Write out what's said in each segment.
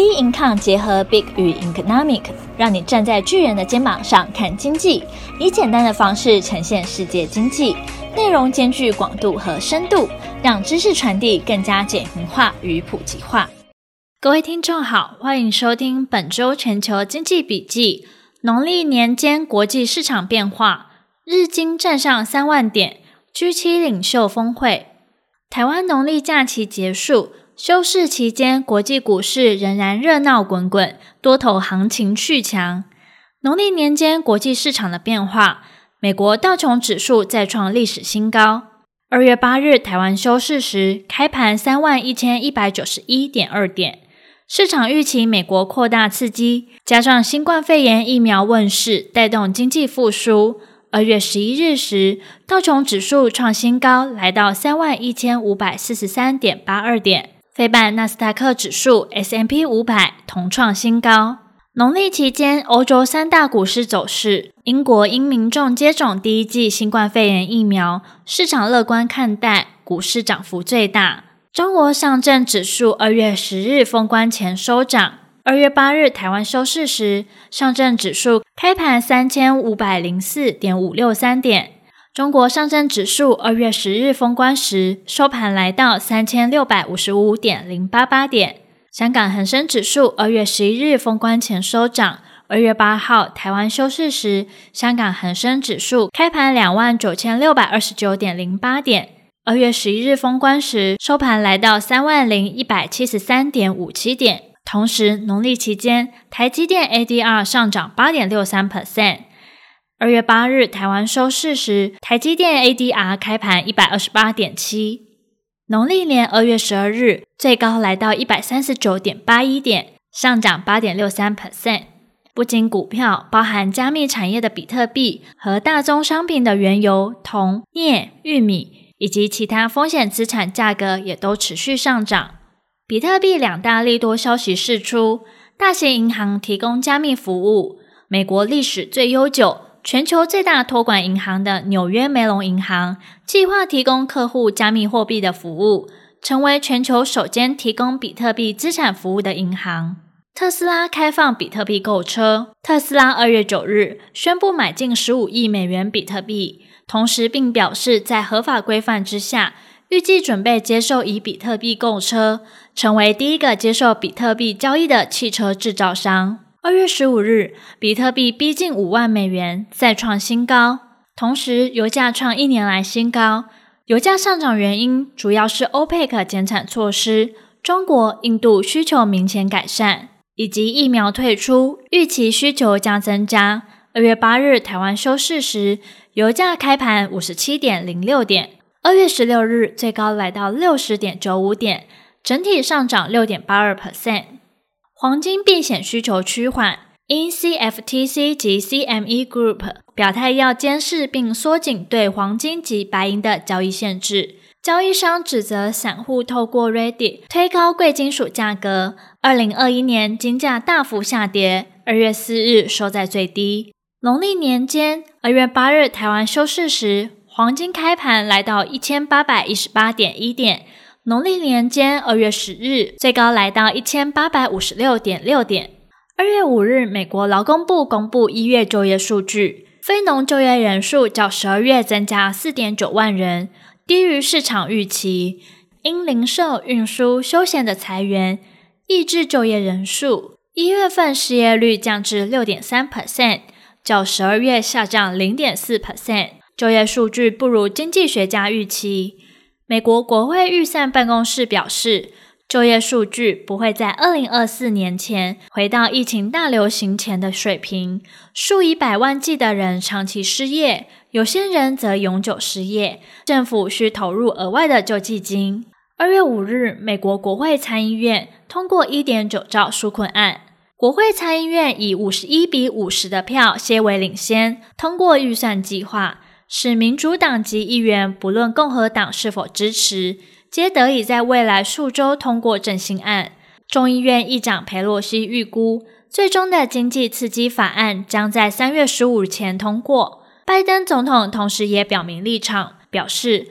B Income 结合 Big 与 Economic，让你站在巨人的肩膀上看经济，以简单的方式呈现世界经济，内容兼具广度和深度，让知识传递更加简明化与普及化。各位听众好，欢迎收听本周全球经济笔记。农历年间国际市场变化，日经站上三万点，G7 领袖峰会，台湾农历假期结束。休市期间，国际股市仍然热闹滚滚，多头行情续强。农历年间国际市场的变化，美国道琼指数再创历史新高。二月八日台湾休市时，开盘三万一千一百九十一点二点。市场预期美国扩大刺激，加上新冠肺炎疫苗问世，带动经济复苏。二月十一日时，道琼指数创新高，来到三万一千五百四十三点八二点。费半纳斯达克指数 S M P 五百同创新高。农历期间，欧洲三大股市走势：英国因民众接种第一剂新冠肺炎疫苗，市场乐观看待，股市涨幅最大。中国上证指数二月十日封关前收涨。二月八日台湾收市时，上证指数开盘三千五百零四点五六三点。中国上证指数二月十日封关时收盘来到三千六百五十五点零八八点。香港恒生指数二月十一日封关前收涨。二月八号台湾休市时，香港恒生指数开盘两万九千六百二十九点零八点。二月十一日封关时收盘来到三万零一百七十三点五七点。同时，农历期间台积电 ADR 上涨八点六三 percent。二月八日，台湾收市时，台积电 ADR 开盘一百二十八点七。农历年二月十二日，最高来到一百三十九点八一点，上涨八点六三 percent。不仅股票，包含加密产业的比特币和大宗商品的原油、铜、镍、玉米以及其他风险资产价格也都持续上涨。比特币两大利多消息释出：大型银行提供加密服务，美国历史最悠久。全球最大托管银行的纽约梅隆银行计划提供客户加密货币的服务，成为全球首间提供比特币资产服务的银行。特斯拉开放比特币购车，特斯拉二月九日宣布买进十五亿美元比特币，同时并表示在合法规范之下，预计准备接受以比特币购车，成为第一个接受比特币交易的汽车制造商。二月十五日，比特币逼近五万美元，再创新高。同时，油价创一年来新高。油价上涨原因主要是欧佩克减产措施、中国、印度需求明显改善，以及疫苗退出，预期需求将增加。二月八日，台湾休市时，油价开盘五十七点零六点。二月十六日，最高来到六十点九五点，整体上涨六点八二 percent。黄金避险需求趋缓，因 CFTC 及 CME Group 表态要监视并缩紧对黄金及白银的交易限制。交易商指责散户透过 Reddit 推高贵金属价格。二零二一年金价大幅下跌，二月四日收在最低。农历年间，二月八日台湾休市时，黄金开盘来到一千八百一十八点一点。农历年间二月十日，最高来到一千八百五十六点六点。二月五日，美国劳工部公布一月就业数据，非农就业人数较十二月增加四点九万人，低于市场预期。因零售、运输、休闲的裁员，抑制就业人数。一月份失业率降至六点三 percent，较十二月下降零点四 percent。就业数据不如经济学家预期。美国国会预算办公室表示，就业数据不会在二零二四年前回到疫情大流行前的水平。数以百万计的人长期失业，有些人则永久失业，政府需投入额外的救济金。二月五日，美国国会参议院通过一点九兆纾困案，国会参议院以五十一比五十的票些为领先通过预算计划。使民主党籍议员不论共和党是否支持，皆得以在未来数周通过振兴案。众议院议长佩洛西预估，最终的经济刺激法案将在三月十五日前通过。拜登总统同时也表明立场，表示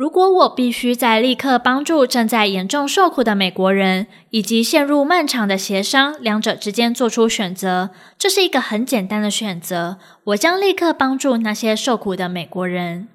如果我必须在立刻帮助正在严重受苦的美国人，以及陷入漫长的协商两者之间做出选择，这是一个很简单的选择。我将立刻帮助那些受苦的美国人。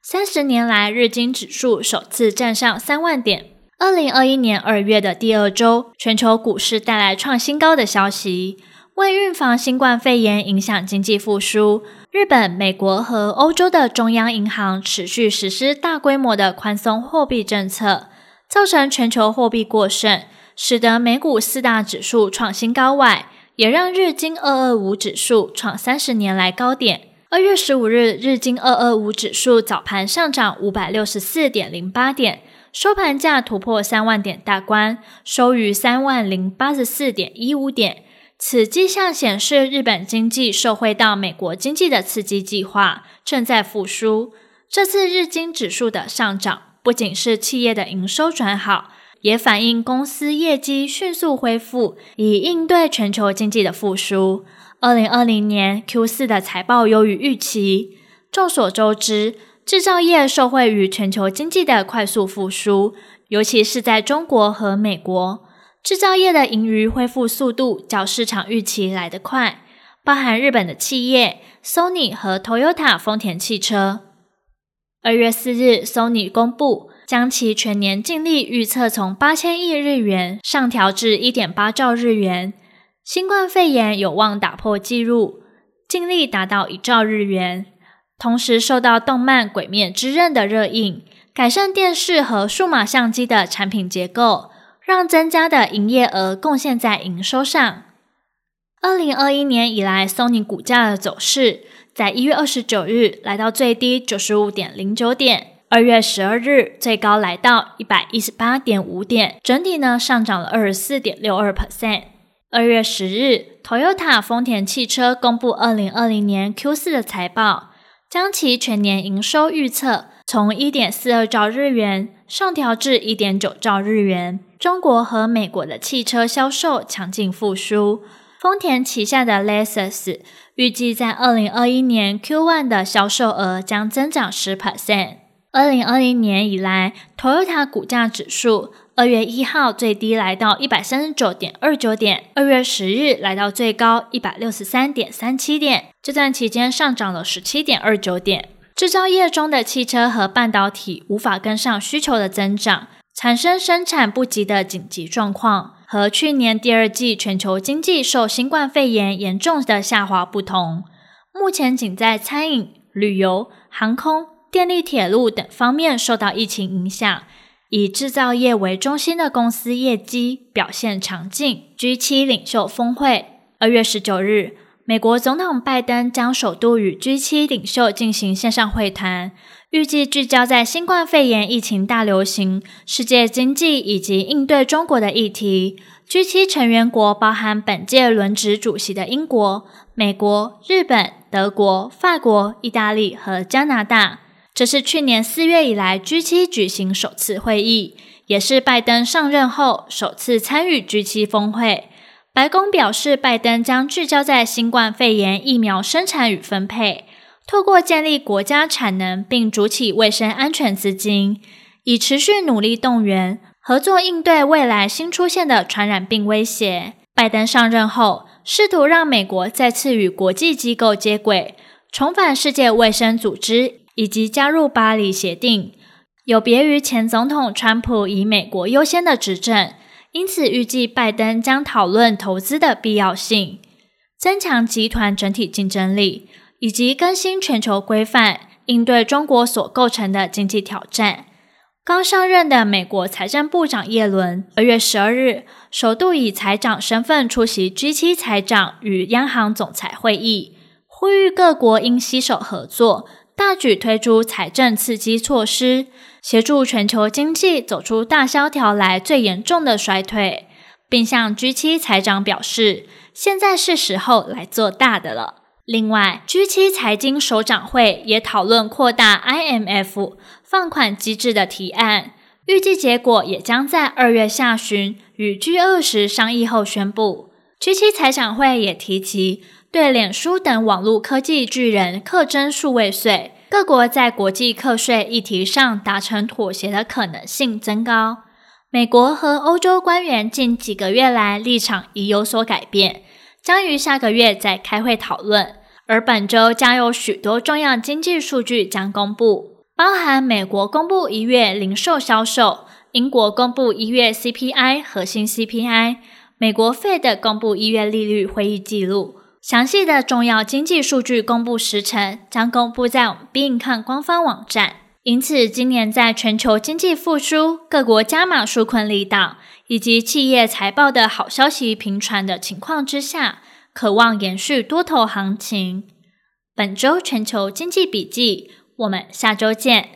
三十年来，日经指数首次站上三万点。二零二一年二月的第二周，全球股市带来创新高的消息。为预防新冠肺炎影响经济复苏，日本、美国和欧洲的中央银行持续实施大规模的宽松货币政策，造成全球货币过剩，使得美股四大指数创新高外，也让日经二二五指数创三十年来高点。二月十五日，日经二二五指数早盘上涨五百六十四点零八点，收盘价突破三万点大关，收于三万零八十四点一五点。此迹象显示，日本经济受惠到美国经济的刺激计划正在复苏。这次日经指数的上涨，不仅是企业的营收转好，也反映公司业绩迅速恢复，以应对全球经济的复苏。二零二零年 Q 四的财报优于预期。众所周知，制造业受惠于全球经济的快速复苏，尤其是在中国和美国。制造业的盈余恢复速度较市场预期来得快，包含日本的企业 Sony 和 Toyota 丰田汽车。二月四日，Sony 公布将其全年净利预测从八千亿日元上调至一点八兆日元。新冠肺炎有望打破纪录，净利达到一兆日元。同时，受到动漫《鬼灭之刃》的热映，改善电视和数码相机的产品结构。让增加的营业额贡献在营收上。二零二一年以来，Sony 股价的走势，在一月二十九日来到最低九十五点零九点，二月十二日最高来到一百一十八点五点，整体呢上涨了二十四点六二 percent。二月十日，Toyota 丰田汽车公布二零二零年 Q 四的财报，将其全年营收预测从一点四二兆日元上调至一点九兆日元。中国和美国的汽车销售强劲复苏，丰田旗下的 Lexus 预计在二零二一年 Q1 的销售额将增长十 percent。二零二零年以来，Toyota 股价指数二月一号最低来到一百三十九点二九点，二月十日来到最高一百六十三点三七点，这段期间上涨了十七点二九点。制造业中的汽车和半导体无法跟上需求的增长。产生生产不及的紧急状况，和去年第二季全球经济受新冠肺炎严重的下滑不同，目前仅在餐饮、旅游、航空、电力、铁路等方面受到疫情影响。以制造业为中心的公司业绩表现强劲。G7 领袖峰会，二月十九日，美国总统拜登将首度与 G7 领袖进行线上会谈。预计聚焦在新冠肺炎疫情大流行、世界经济以及应对中国的议题。G7 成员国包含本届轮值主席的英国、美国、日本、德国、法国、意大利和加拿大。这是去年四月以来 G7 举行首次会议，也是拜登上任后首次参与 G7 峰会。白宫表示，拜登将聚焦在新冠肺炎疫苗生产与分配。透过建立国家产能并筑起卫生安全资金，以持续努力动员合作应对未来新出现的传染病威胁。拜登上任后，试图让美国再次与国际机构接轨，重返世界卫生组织以及加入巴黎协定。有别于前总统川普以美国优先的执政，因此预计拜登将讨论投资的必要性，增强集团整体竞争力。以及更新全球规范，应对中国所构成的经济挑战。刚上任的美国财政部长耶伦，二月十二日首度以财长身份出席 G7 财长与央行总裁会议，呼吁各国应携手合作，大举推出财政刺激措施，协助全球经济走出大萧条来最严重的衰退，并向 G7 财长表示，现在是时候来做大的了。另外，G7 财经首长会也讨论扩大 IMF 放款机制的提案，预计结果也将在二月下旬与 G20 商议后宣布。G7 财长会也提及对脸书等网络科技巨人课征数位税，各国在国际课税议题上达成妥协的可能性增高。美国和欧洲官员近几个月来立场已有所改变，将于下个月再开会讨论。而本周将有许多重要经济数据将公布，包含美国公布一月零售销售，英国公布一月 CPI 核心 CPI，美国 Fed 公布一月利率会议记录。详细的重要经济数据公布时程将公布在我们 Be in 看官方网站。因此，今年在全球经济复苏、各国加码纾困力道以及企业财报的好消息频传的情况之下，可望延续多头行情。本周全球经济笔记，我们下周见。